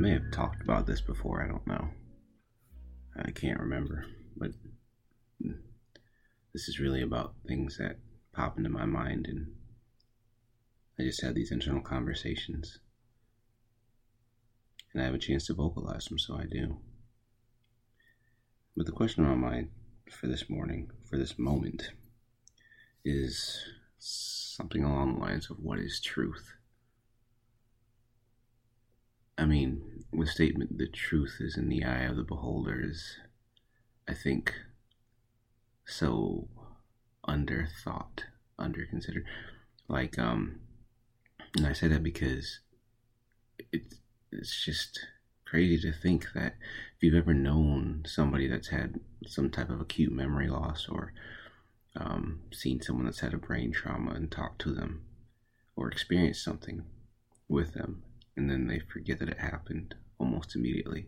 May have talked about this before, I don't know. I can't remember, but this is really about things that pop into my mind and I just have these internal conversations. And I have a chance to vocalize them, so I do. But the question on my mind for this morning, for this moment, is something along the lines of what is truth? I mean, the statement, the truth is in the eye of the beholder, is, I think, so under thought, under considered. Like, um, and I say that because it's, it's just crazy to think that if you've ever known somebody that's had some type of acute memory loss or um, seen someone that's had a brain trauma and talked to them or experienced something with them and then they forget that it happened almost immediately.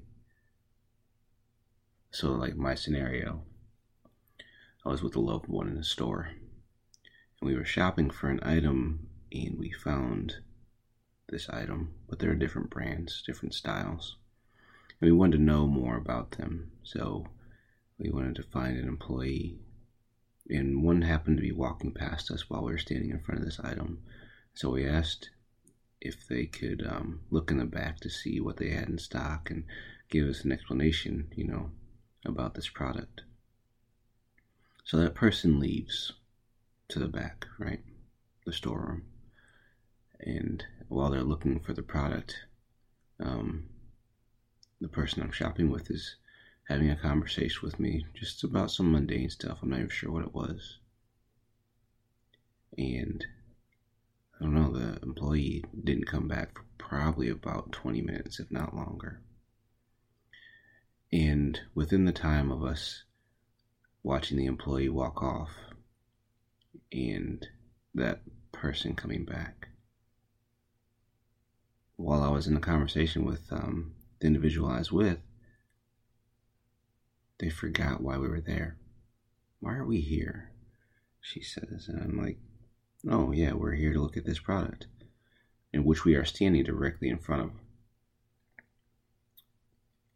So, like my scenario, I was with a loved one in a store, and we were shopping for an item, and we found this item, but there are different brands, different styles, and we wanted to know more about them. So, we wanted to find an employee, and one happened to be walking past us while we were standing in front of this item. So we asked if they could um, look in the back to see what they had in stock and give us an explanation, you know, about this product. So that person leaves to the back, right? The storeroom. And while they're looking for the product, um, the person I'm shopping with is having a conversation with me just about some mundane stuff. I'm not even sure what it was. And I don't know, the employee didn't come back for probably about 20 minutes, if not longer. And within the time of us watching the employee walk off and that person coming back, while I was in a conversation with um, the individual I was with, they forgot why we were there. Why are we here? She says. And I'm like, Oh, yeah, we're here to look at this product, in which we are standing directly in front of.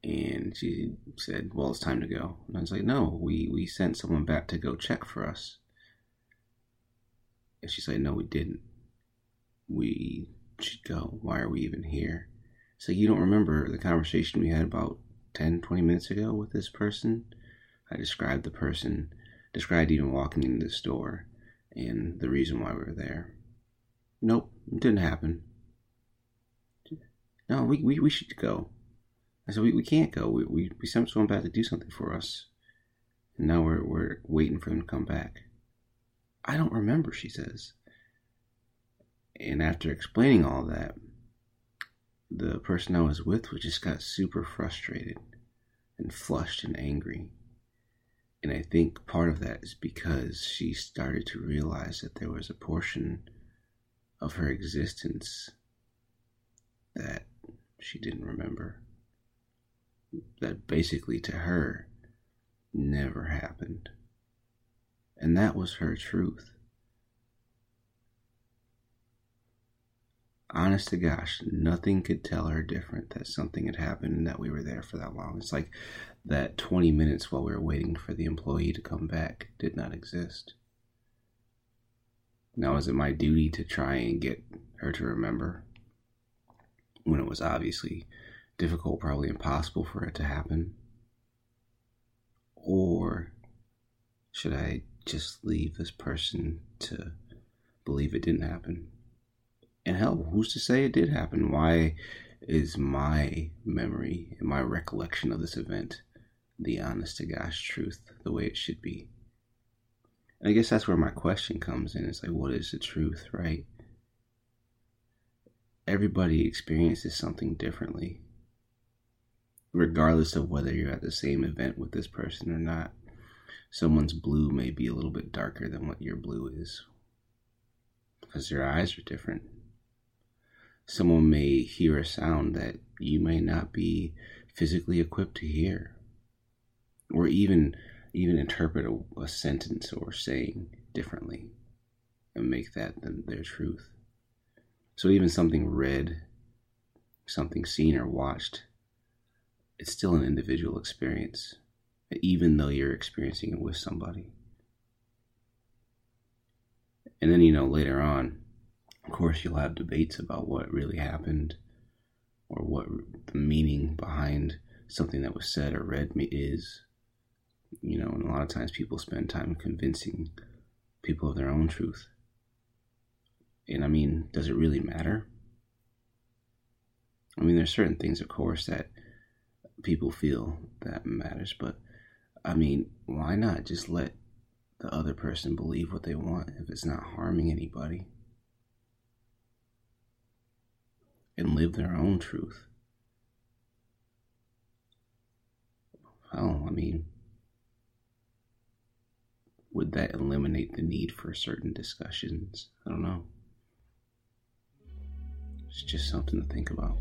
And she said, Well, it's time to go. And I was like, No, we, we sent someone back to go check for us. And she's like, No, we didn't. We should go. Why are we even here? So you don't remember the conversation we had about 10, 20 minutes ago with this person? I described the person, described even walking into the store and the reason why we were there. Nope, it didn't happen. No, we, we, we should go. I said, we, we can't go. We, we, we sent someone back to do something for us. And now we're, we're waiting for them to come back. I don't remember, she says. And after explaining all that, the person I was with just got super frustrated and flushed and angry. And I think part of that is because she started to realize that there was a portion of her existence that she didn't remember. That basically to her never happened. And that was her truth. Honest to gosh, nothing could tell her different that something had happened and that we were there for that long. It's like that 20 minutes while we were waiting for the employee to come back did not exist. Now, is it my duty to try and get her to remember when it was obviously difficult, probably impossible for it to happen? Or should I just leave this person to believe it didn't happen? And hell, who's to say it did happen? Why is my memory and my recollection of this event the honest to gosh truth, the way it should be? And I guess that's where my question comes in. It's like, what is the truth, right? Everybody experiences something differently, regardless of whether you're at the same event with this person or not. Someone's blue may be a little bit darker than what your blue is because their eyes are different someone may hear a sound that you may not be physically equipped to hear or even even interpret a, a sentence or saying differently and make that their truth so even something read something seen or watched, it's still an individual experience, even though you're experiencing it with somebody. And then, you know, later on, of course, you'll have debates about what really happened or what the meaning behind something that was said or read is. You know, and a lot of times people spend time convincing people of their own truth. And I mean, does it really matter? I mean, there's certain things, of course, that people feel that matters, but I mean, why not just let the other person believe what they want if it's not harming anybody? And live their own truth. Well, I mean, would that eliminate the need for certain discussions? I don't know. It's just something to think about.